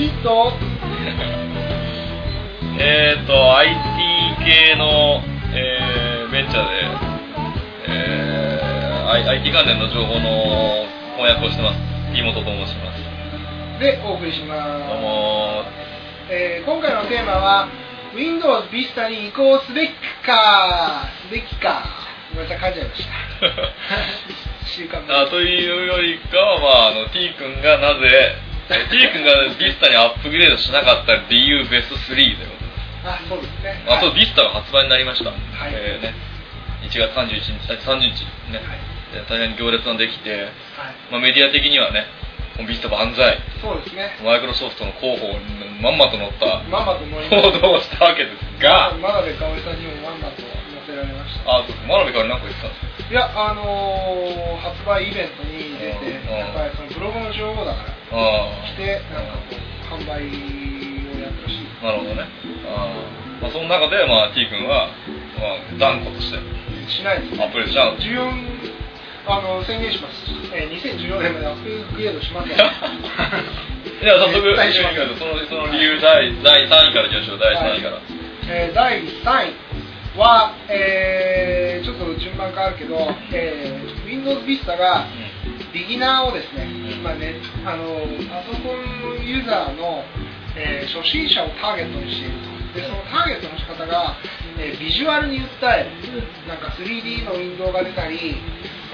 家を買いたい人？えっと IT 系の、えーベンチャーで、えー IT 関連の情報の翻訳をしてます。井本と申します。でお送りしまどうす、もえー今回のテーマは Windows Vista に移行すべきかすべきか。ごめんなさい噛んじゃいました。あというよりかは、まあ、あの T 君がなぜえー T 君が Vista にアップグレードしなかった理由ベスト3でございますあそうですね。あとはい Vista が発売になりました、い。えーね、1月31日あ30日ね、はい。で大変行列ができて、はい。まあ、メディア的にはねもう Vista 万歳そうですね。マイクロソフトの広報にまんまと載った。まんまと乗報道をしたわけですが。真鍋かおりさんにもまんまと載せられました。あ真鍋から何か言ってたんですか？いやあのー発売イベントに出てうん。やっぱりそのブログの情報だからあ来てなんかこう販売をやってほしい。あなるほどね。あー、まあ、その中で、まあ、T 君は、まあ、断固として。しないですアップデートしなかった14あの宣言します、えー、2014年までアップグレードしません いや早速絶対しませんそのその理由第第3位からいきましょう。第3位から、えー第3位は、えーちょっと順番変わるけど、えー Windows Vista がビギナーをですね、今ね、あのパソコンユーザーの、えー初心者をターゲットにしていると。でそのターゲットの仕方が、えービジュアルに訴える、なんか 3D のウィンドウが出たり、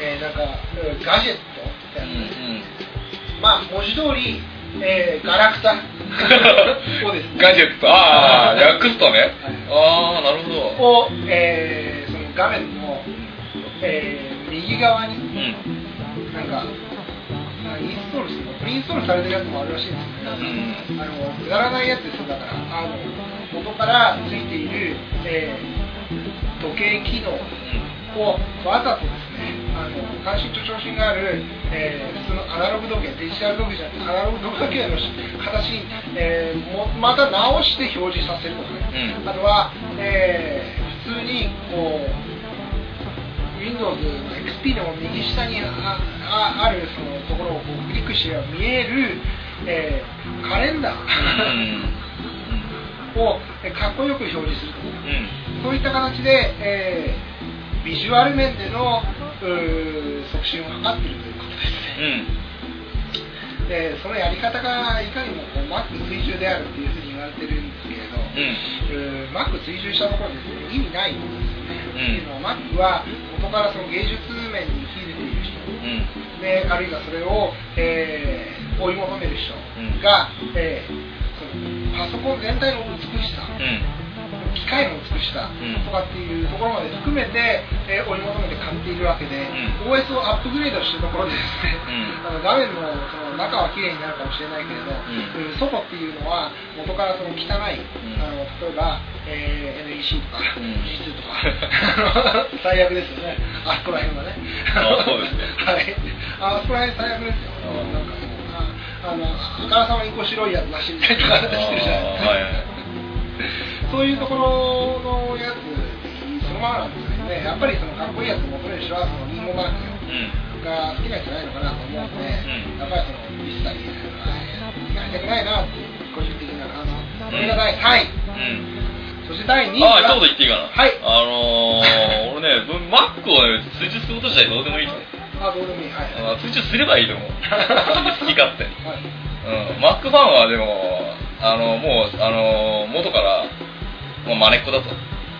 えーなんかうんガジェットみたいな、まあ文字通り、えーガラクタ。をですね。ガジェット。ああ略すとね、はい。ああなるほど。を、えーその画面の、えー右側にうん。なんか、あインストールするの、プリインストールされてるやつもあるらしいんです。けど、うん。あのくだらないやつですよ、だから、あの元からついている、えー時計機能をわざとですね、あの関心と長心がある、えー普通のアナログ時計、デジタル時計じゃなくて、アナログ時計の形に、えーもまた直して表示させるとかね、うん。あとは、えー普通にこう、Windows の XP でも右下にあるそのところをクリックしてれば見える、えーカレンダうん。ーをえーかっこよく表示すると。うん。そういった形で、えービジュアル面での促進を図っているということですね。でそのやり方がいかにもこう Mac 追従であるっていうふうに言われてるんですけれど、うん。Mac 追従したところで意味ないんですよね。うん。っていうのは Mac は元からその芸術面に秀でている人。うん。であるいはそれを、えー追い求める人が、えーそのパソコン全体の美しさ、うん機械の美しさうん。とかっていうところまで含めて、えー追い求めて買っているわけで、う OS をアップグレードしてるところでですね、うん。あの画面のその中は綺麗になるかもしれないけれど、ん。うん外っていうのは元からその汚い、あの例えば、えー NEC とか、うん。G2 とか 最悪ですよね。あそこら辺はね。あ そこら辺最悪ですよ。あなんかああのあからさまにこう白いやつなしみたいな話してるじゃないですかそういうところのやつそのままなんですけどねやっぱりそのかっこいいやつを求める人はそのリンゴマークうんが好きなんじゃないのかなと思うので、うんやっぱりそのミスタリーやりたくないなっていう個人的な感想それが第3位うんそして第2位ああ、が一言言っていいかな。はいあのー、俺ね、ぶ Mac をね、追従すること自体どうでもいいと思う。あどうでもいいはいあ追従すればいいと思う。好き勝手。は いうん。Mac ファンはでも、あの、もう、あの、元から、もう真似っこだと。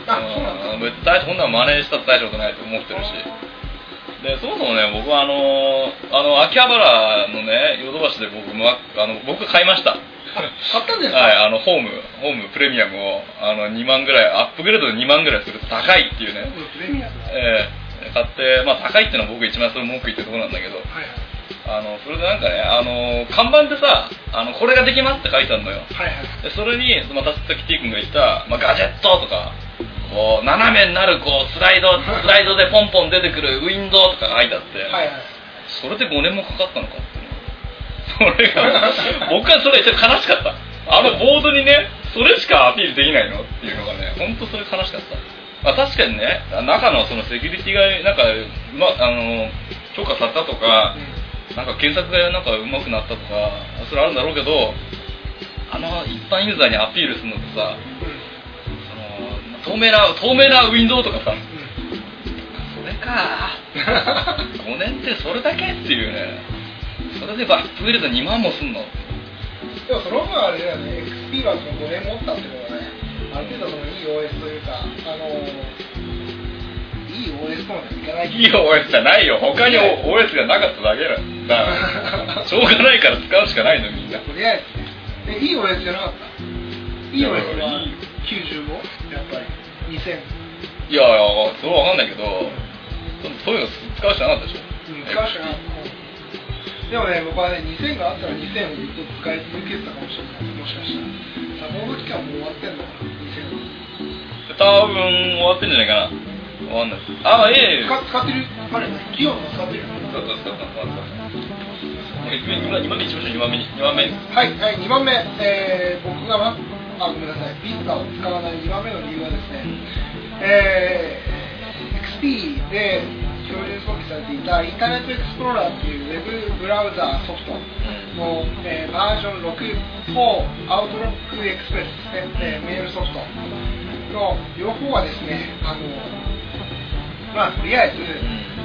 あそうなんですかうん大こんなの真似したって大したことないと思ってるし。で、そもそもね、僕はあの、あの、秋葉原のね、ヨドバシで僕、あの、僕買いました。あ買ったんですか？はい、あの、ホーム、ホームプレミアムを、あの、2万ぐらい、アップグレードで2万ぐらいすると高いっていうね。プレミアム？ええ買って、まあ高いっていうのは僕一番それ文句言ってるところなんだけど、はいあの、それでなんかね、あの、看板でさ、あの、これができますって書いてあるのよ。はいはいで、それに、またさっき T 君が言った、まあガジェットとか、こう、斜めになる、こう、スライド、スライドでポンポン出てくるウィンドウとか書いてあって、はいはいそれで5年もかかったのかっていうのそれが、僕はそれちょっと悲しかった。あのボードにね、それしかアピールできないのっていうのがね、本当それ悲しかった。まあ確かにね、中のそのセキュリティが、なんか、まあ、あの、許可されたとか、なんか検索がなんか上手くなったとかそれあるんだろうけどあの一般ユーザーにアピールするのってさその透明な透明なウィンドウとかさそれか。5年ってそれだけっていうね。それでバックグレード2万もすんの？でもその分あれだよね。XP はその5年持ったってことはねある程度そのいい OS というかあのいい OS とまでいかない。いい OS じゃないよ。他に OS がなかっただけだだ しょうがないから使うしかないのみんな。とりあえず。ねえいい OS じゃなかった？いい OS は95やっぱり。2000いやいやそれは分かんないけどそういうの使うしかなかったでしょ、うん、使うしかなかった。でもね、僕はね、2000があったら2000をずっと使い続けてたかもしれない、もしかしたら。サポート期間もう終わってんのかな、2000。多分終わってんじゃないかな。終わんない。あ、ええ使使ってる？あれ、キヨンも使ってる？そうそうそうそうそう。2番目にしましょう、2番目に。2番目に。はい、はい、2番目。えー、僕が、ま、あ、ごめんなさい、ビスタを使わない2番目の理由はですね、えー、XP で、標準装備されていたインターネットエクスプローラーっていうウェブブラウザーソフトの、えー、バージョン6をアウトロックエクスプレスですね、えー、メールソフトの両方はですね、あのまあ、とりあえず、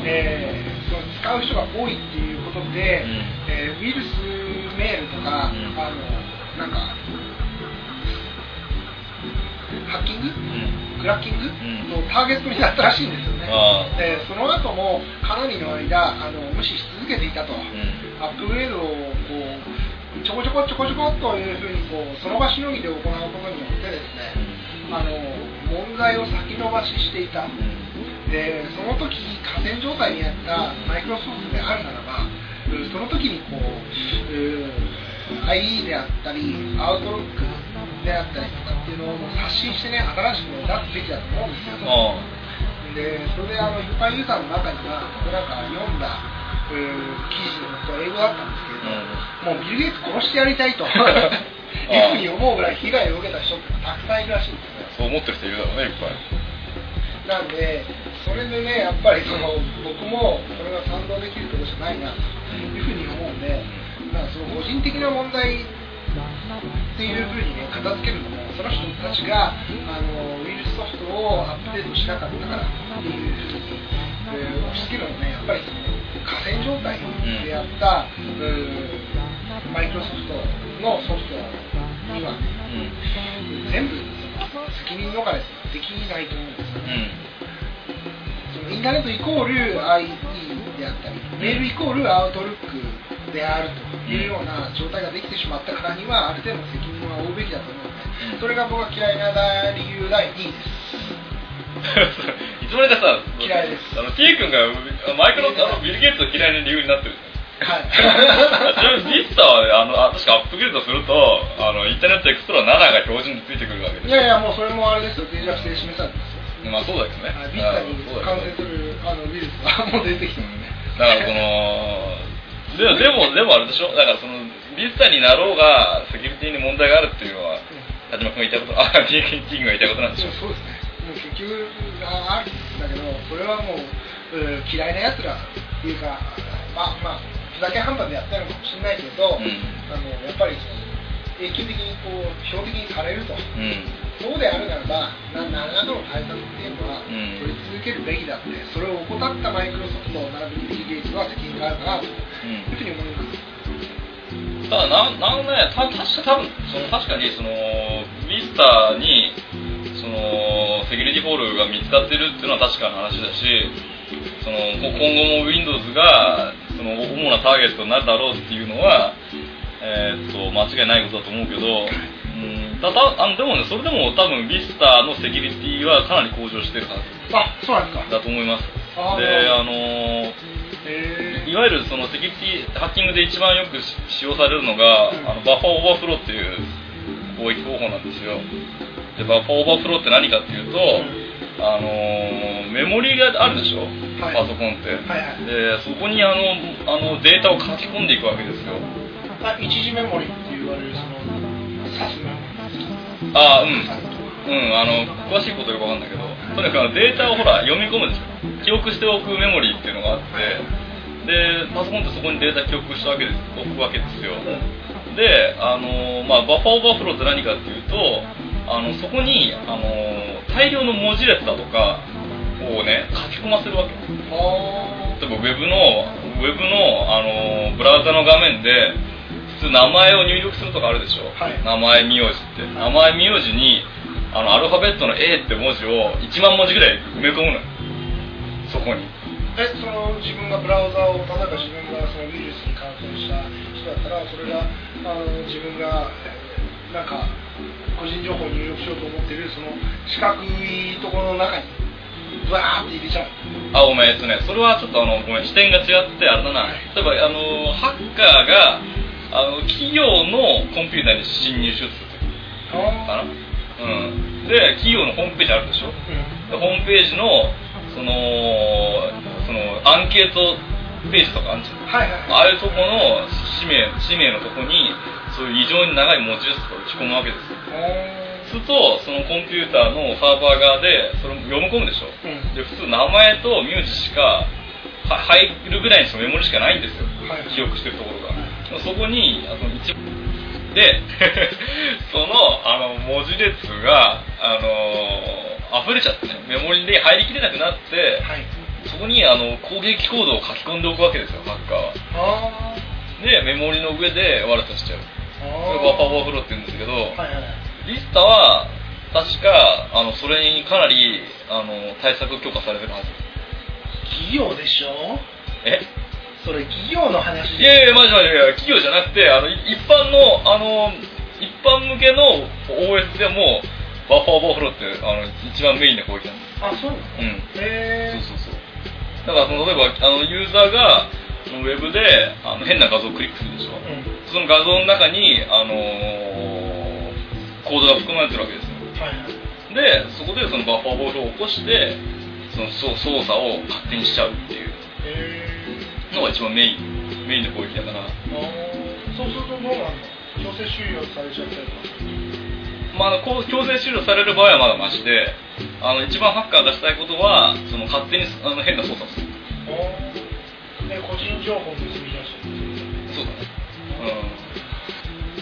えー、その使う人が多いっていうことで、えー、ウイルスメールとか、あのなんかハッキング、クラッキング？のターゲットになったらしいんですよね、でその後もかなりの間あの無視し続けていたと、アップグレードをこうちょこちょこちょこちょこというふうにこうその場しのぎで行うことによってですねあの問題を先延ばししていた、でその時河川状態にあったマイクロソフトであるならばその時にこう IE であったりアウトロックであったりとかっていうのを刷新してね新しく出すべきだと思うんですよ。でそれであの一般ユーザーの中には僕なんか読んだ記事のと英語だったんですけれど、もうビル・ゲイツ殺してやりたいと いうふうに思うぐらい被害を受けた人ってたくさんいるらしいんですねそう思ってる人いるだろうねいっぱい。なんでそれでねやっぱりその僕もそれが賛同できることじゃないなというふうに思うんで、まあ、その個人的な問題っていうふうにね片付けるのもその人たちがあのウイルスソフトをアップデートしなかったからっていうふうに、えー、押し付けるのもねやっぱりその河川状態でやった、うん、マイクロソフトのソフトには、うん、全部責任逃れできないと思うんですよね、うん、インターネットイコール IE であったりメールイコールアウトルックであるというような状態ができてしまったからにはある程度の責任は負うべきだと思うので、それが僕が嫌いな理由第2位ですいつまでかさ嫌いですあの T 君がマイクロあのビル・ゲイツを嫌いな理由になってるはい、ちなみにビスタはあの確かアップグレードするとあのインターネットエクスプローラー7が標準についてくるわけですいやいやもうそれもあれですよ脆弱性示さまあそうだけどね。ビスタに感染するあのウイルスがもう出てきてるね。だからそのでもでもでもあれでしょ。だからそのビスタになろうがセキュリティに問題があるっていうのは田島君が言いたいことあ T 君が言いたいことなんでしょ。そうですね。もう結局あるんだけどそれはもう嫌いなやつらっていうかまあまあふざけ半端でやってるのかもしれないけど、うん、あのやっぱり永久的にこう標的にされると、うん、そうであるならば何らかの対策っていうのは取り続けるべきだってそれを怠ったマイクロソフト並びにビル・ゲイツは責任があるかなというふうに思います。ただななんねた確か多分その確かにそのミスターにそのセキュリティホールが見つかってるっていうのは確かな話だしその今後も Windows がその主なターゲットになるだろうっていうのは、えー、っと間違いないことだと思うけど、うんだたあのでもねそれでも多分 Vista のセキュリティはかなり向上してるはずあそうなんですか。だと思います。であのー、いわゆるそのセキュリティハッキングで一番よく使用されるのが、うん、あのバッファーオーバーフローっていう攻撃方法なんですよ。でバッファーオーバーフローって何かっていうと、うん、あのー、メモリがあるでしょ、はい、パソコンって、はいはい、でそこにあのあのデータを書き込んでいくわけですよ。あ一時メモリって言われるその指すメモリああうんうん、あの詳しいことよくわかんないけどとにかくデータをほら読み込むでしょ。記憶しておくメモリーっていうのがあってでパソコンってそこにデータ記憶したわけです置くわけですよ。であの、まあ、バッファーオーバーフローって何かっていうとあのそこにあの大量の文字列だとかをね書き込ませるわけ。例えばウェブのウェブのあのブラウザの画面で普通名前を入力するとかあるでしょ、はい。名前名字って。名前名字にあのアルファベットの A って文字を1万文字ぐらい埋め込むのよ。そこに。えその自分がブラウザを例えば自分がそのウイルスに感染した人だったらそれがあの自分がえーなんか個人情報を入力しようと思っているその四角いところの中にブワーって入れちゃう。あごめんえっとねそれはちょっとあのごめん視点が違ってあれだな。例えばあのハッカーがあの企業のコンピューターに侵入しようとする時かな。うん。で企業のホームページあるでしょ？でホームページのそのそのアンケートページとかあるんじゃん。はいはいああいうとこの氏名氏名のとこにそういう異常に長い文字列とか打ち込むわけですよ。するとそのコンピューターのサーバー側でそれを読み込むでしょ？うん。で普通名前と名字しかは入るぐらいのメモリしかないんですよ、はい。記憶してるところが、そこにあの一で そのあの文字列があの溢れちゃってねメモリで入りきれなくなってはい。そこにあの攻撃コードを書き込んでおくわけですよハッカーは。あでメモリの上で悪さしちゃう。あそれがバッファーオーバーフローって言うんですけど、はいはい Vista は確かあのそれにかなりあの対策強化されてるはず。企業でしょ？え？それ企業の話。いやいやマジマジいや企業じゃなくてあのい一般のあの一般向けの OS でもバッファーオーバーフローってあの一番メインで攻撃なんですあそうなの？うん。へえそうそうそう。だからその例えばあのユーザーがそのウェブであの変な画像をクリックするでしょ、その画像の中にあのーコードが含まれてるわけですよ。はいはい。でそこでそのバッファーボールを起こしてその操操作を勝手にしちゃうっていう。へのが一番メインメインの攻撃だから。えそうするとどうなんだ強制終了されちゃったりとかまああのこう強制終了される場合はまだマシであの一番ハッカーがしたいことはその勝手にあの変な操作をする。で個人情報を盗み出し。てそうだね。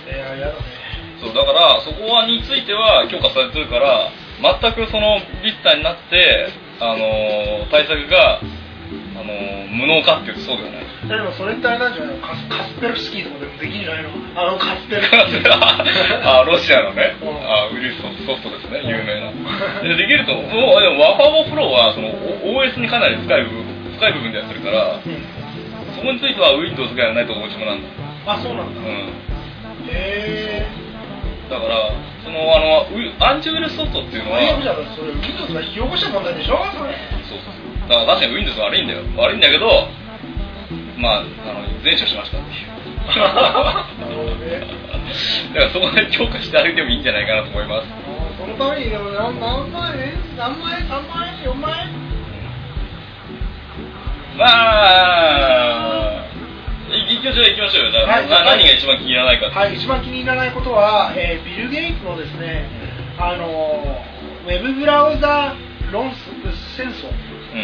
いややだね。うんそうだからそこはについては強化されてるから全くそのビッタになってあの対策が無能かっていうとそうではないでもそれってあれなんじゃないの？カスカスペルスキーとかでもできんじゃないの？あのカスペルスキー。あロシアのね、うん。あウイルスソフトですね、有名な。でできると、もうでもワファボプロはその OS にかなり深い部分深い部分でやってるから、うん。そこについては Windows がやらないと落ちもなんだ。あそうなんだ。うん。へえ。だから、そのあのアンチウイルスソフトっていうのは、それ Windows が引き起こした問題でしょ？それ。そうそう。だから確かに Windows 悪いんだよ。悪いんだけど、まあ、あの前処しましたっていう。なるほどねだからそこで強化してあげてもいいんじゃないかなと思います。そのためにでも何何万円何万円3万円4万円まあ、い行きましょう行きましょうよ。はいな何が一番気に入らないかはい、一番気に入らないことは、えービル・ゲイツのですね、あのウェブブラウザ論戦争う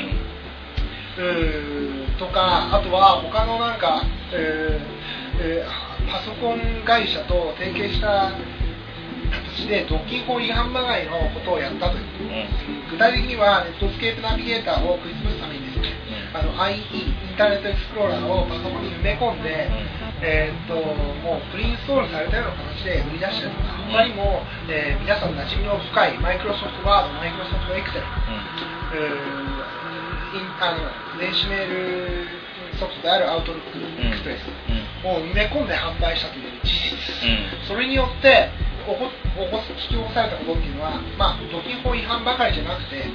ん。とか、あとは他のなんか、えーえーパソコン会社と提携した形で独禁法違反まがいのことをやったという。うん。具体的にはネットスケープナビゲーターを食い潰すためにですね、あの IE インターネットエクスプローラーをパソコンに埋め込んで、えーっともうプリインストールされたような形で売り出したりとか、他にも、えー皆さん馴染みの深いマイクロソフトワード、マイクロソフトエクセル、えーインあの電子メールソフトであるアウトルックエクスプレスを埋め込んで販売したという事実。それによって起こ引き起こされたことっていうのは、まあ、独禁法違反ばかりじゃなくて、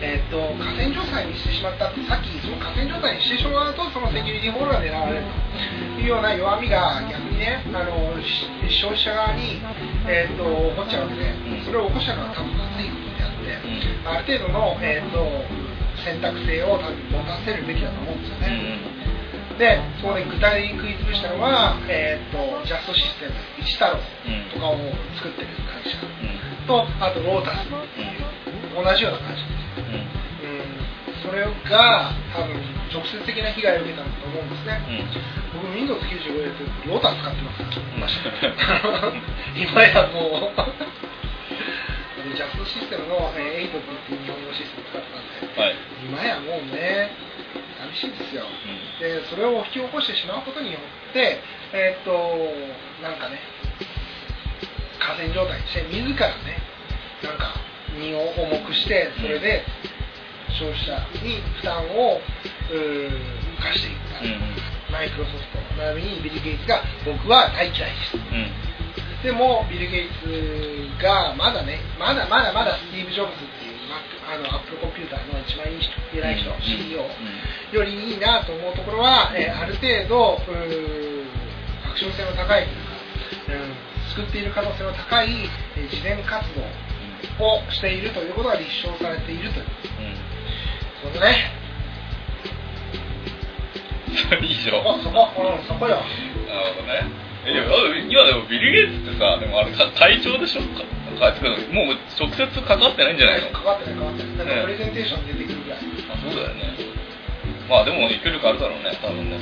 えー、と河川状態にしてしまったってさっきその河川状態にしてしまうとそのセキュリティホールが狙われるというような弱みが逆にねあのし消費者側に、えー、と起こっちゃうわけでそれを起こしたのは多分まずいことであって、ある程度の、えー、と選択性を多分持たせるべきだと思うんですよね。でそこで具体に食い潰したのは、えー、とジャストシステム一太郎とかを作ってる会社。とあとロータスっていう同じような会社です、うん、それが多分直接的な被害を受けたと思うんですね、僕 Windows95 でロータス使ってます 今やもうジャストシステムの8っていう日本語システム使ってたんで、はい、今やもうね寂しいですよ、うん、でそれを引き起こしてしまうことによってえー、っとなんかね河川状態にして自らねなんか身を重くしてそれで消費者に負担を課していった、うん、マイクロソフト並びにビル・ゲイツが僕は大嫌いです、うん、でもビル・ゲイツがまだねまだまだまだスティーブ・ジョブズっていうあのアップルコンピューターの一番いい人偉い人、うん、CEO よりいいなと思うところは、えー、ある程度アクション性の高いというん作っている可能性の高い、えー、自然活動をしているということが立証されているという、うん、そのね。以上。そこうんそこよ。なるほどねえでも今でもビル・ゲイツってさでもあれ会長でしょか？もう直接関わってないんじゃないの？関わってない関わってない。なんかプレゼンテーション出てくるぐらい、あそうだよね。まあでも影響力あるだろうね多分ね。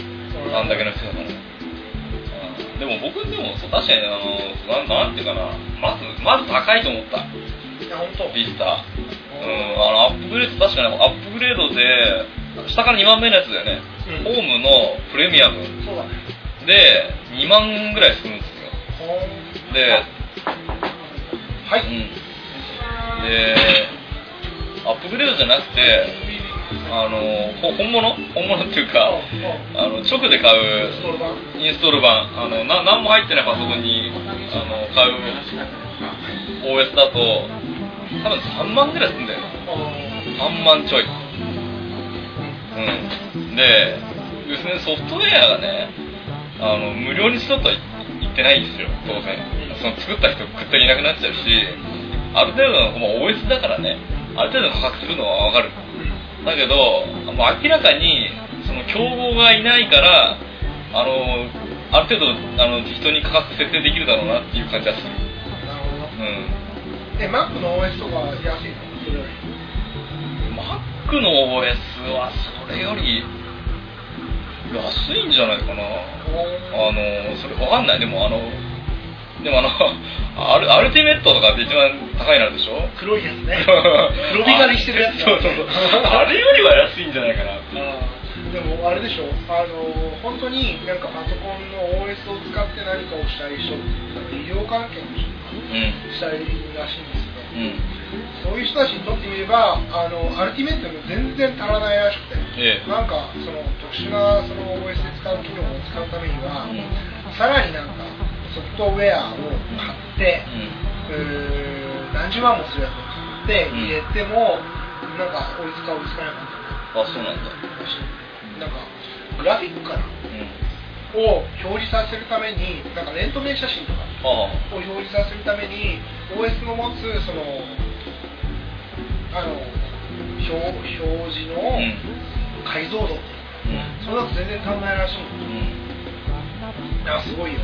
あんだけの人だから。でも僕でも確かにあのななんていうかな。まずまず高いと思った。いや本当。ビスタうんあのアップグレード確かにアップグレードで下から2番目のやつだよね、うん、ホームのプレミアム。そうだね。で2万ぐらいするんですよ。ではい、うん、でアップグレードじゃなくてあの本物？本物っていうかあの直で買うインストール版。あのな何も入ってないパソコンにあの買う OS だと多分3万ぐらいするんだよ。3万ちょい。うん。で要するにソフトウェアがねあの無料にしろとは言ってないんですよ。当然。その作った人食っていなくなっちゃうしある程度の、まあ、OS だからね。ある程度の価格するのは分かる。だけどもう明らかにその競合がいないからあのある程度あの人に価格設定できるだろうなっていう感じはする。なるほど、うん、え Mac の OS とか安いの？Mac の OS はそれより安いんじゃないかな。あのそれわかんない。でもあのでもあの アルアルティメットとかって一番高いなるでしょ？黒いやつね。黒光りしてるやつそうそうそう。あれよりは安いんじゃないかなでもあれでしょ？あの本当になんかパソコンの OS を使って何かをしたい人って医療関係の人がしたいらしいんですけど、うん、そういう人たちにとってみればあのアルティメットでも全然足らないらしくて、ええ、なんかその特殊なその OS で使う機能を使うためには、うん、さらになんかソフトウェアを買って、うん、何十万もするやつを買って入れても、うん、なんか追いつか追いつかないかあそうなんだ。なんかグラフィックかな、うん、を表示させるためになんかレントゲン写真とかを表示させるために OS の持つそのあの表表示の解像度、うん、それだと全然足んないらしい、う。ん、いやすごいよ。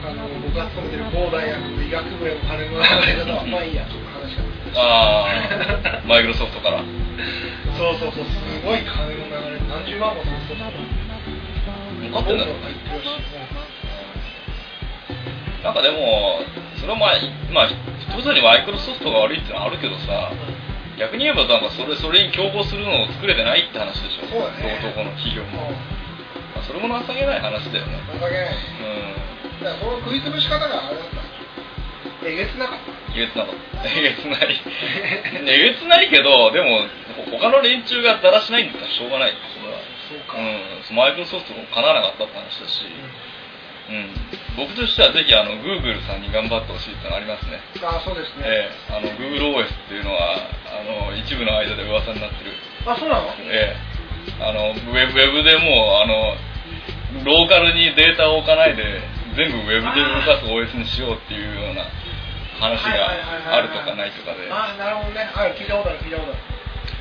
あの僕が勤めてる某大学の医学部への金の流れ方はまあいいやちょっと話が。ああマイクロソフトから。そうそうそうすごい金の流れ。何十万もするソフト儲かってんだろなんかでもそれはまあまあ一つにマイクロソフトが悪いってのはあるけどさ、逆に言えばなんかそれそれに競合するのを作れてないって話でしょ。そうだね。どこの企業も、まあ、それも情けない話だよね。情けない。うん。だからその食い潰し方があれだった。えげつなかった。えげつなかった。えげつない。えげつないけどでも他の連中がだらしないんだったらしょうがない。それは。そうか、うん、マイクロソフトもかなわなかったって話だし、うん、うん、僕としてはぜひあのグーグルさんに頑張ってほしいってのありますね。あそうですね、ええ。あの GoogleOS っていうのはあの一部の間で噂になってる。あそうなの？ええ。あのウェブウェブでもうあのローカルにデータを置かないで全部ウェブで動かす OS にしようっていうような話があるとかないとかで。ああなるほどね。はい聞いたことある聞いたことある。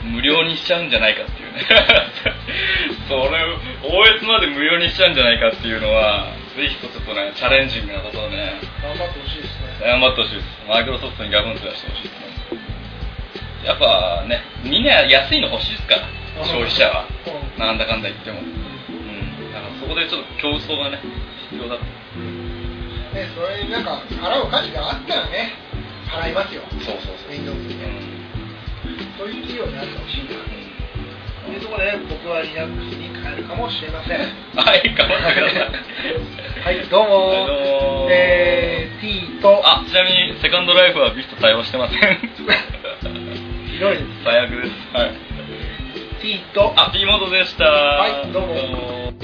無料にしちゃうんじゃないかっていうね。それ OS まで無料にしちゃうんじゃないかっていうのはぜひとちょっとねチャレンジングなことをね頑張ってほしいですね。頑張ってほしいです。マイクロソフトにガブンと出してほしいですね。やっぱねみんな安いの欲しいですから消費者は。うん。なんだかんだ言っても。うん。だからそこでちょっと競争がね必要だと。ね、それになんか払う価値があったらね払いますよ。そうそうそう Windows にね、うん。そういう企業になってほしいな。というところで僕は Linux に変えるかもしれません。はい頑張ってください。はいどうも,、はいどうも。えー、T と。あちなみにセカンドライフはビスト対応してません。ひどいです。最悪です。はい。T と。あ P モードでした。はいどうも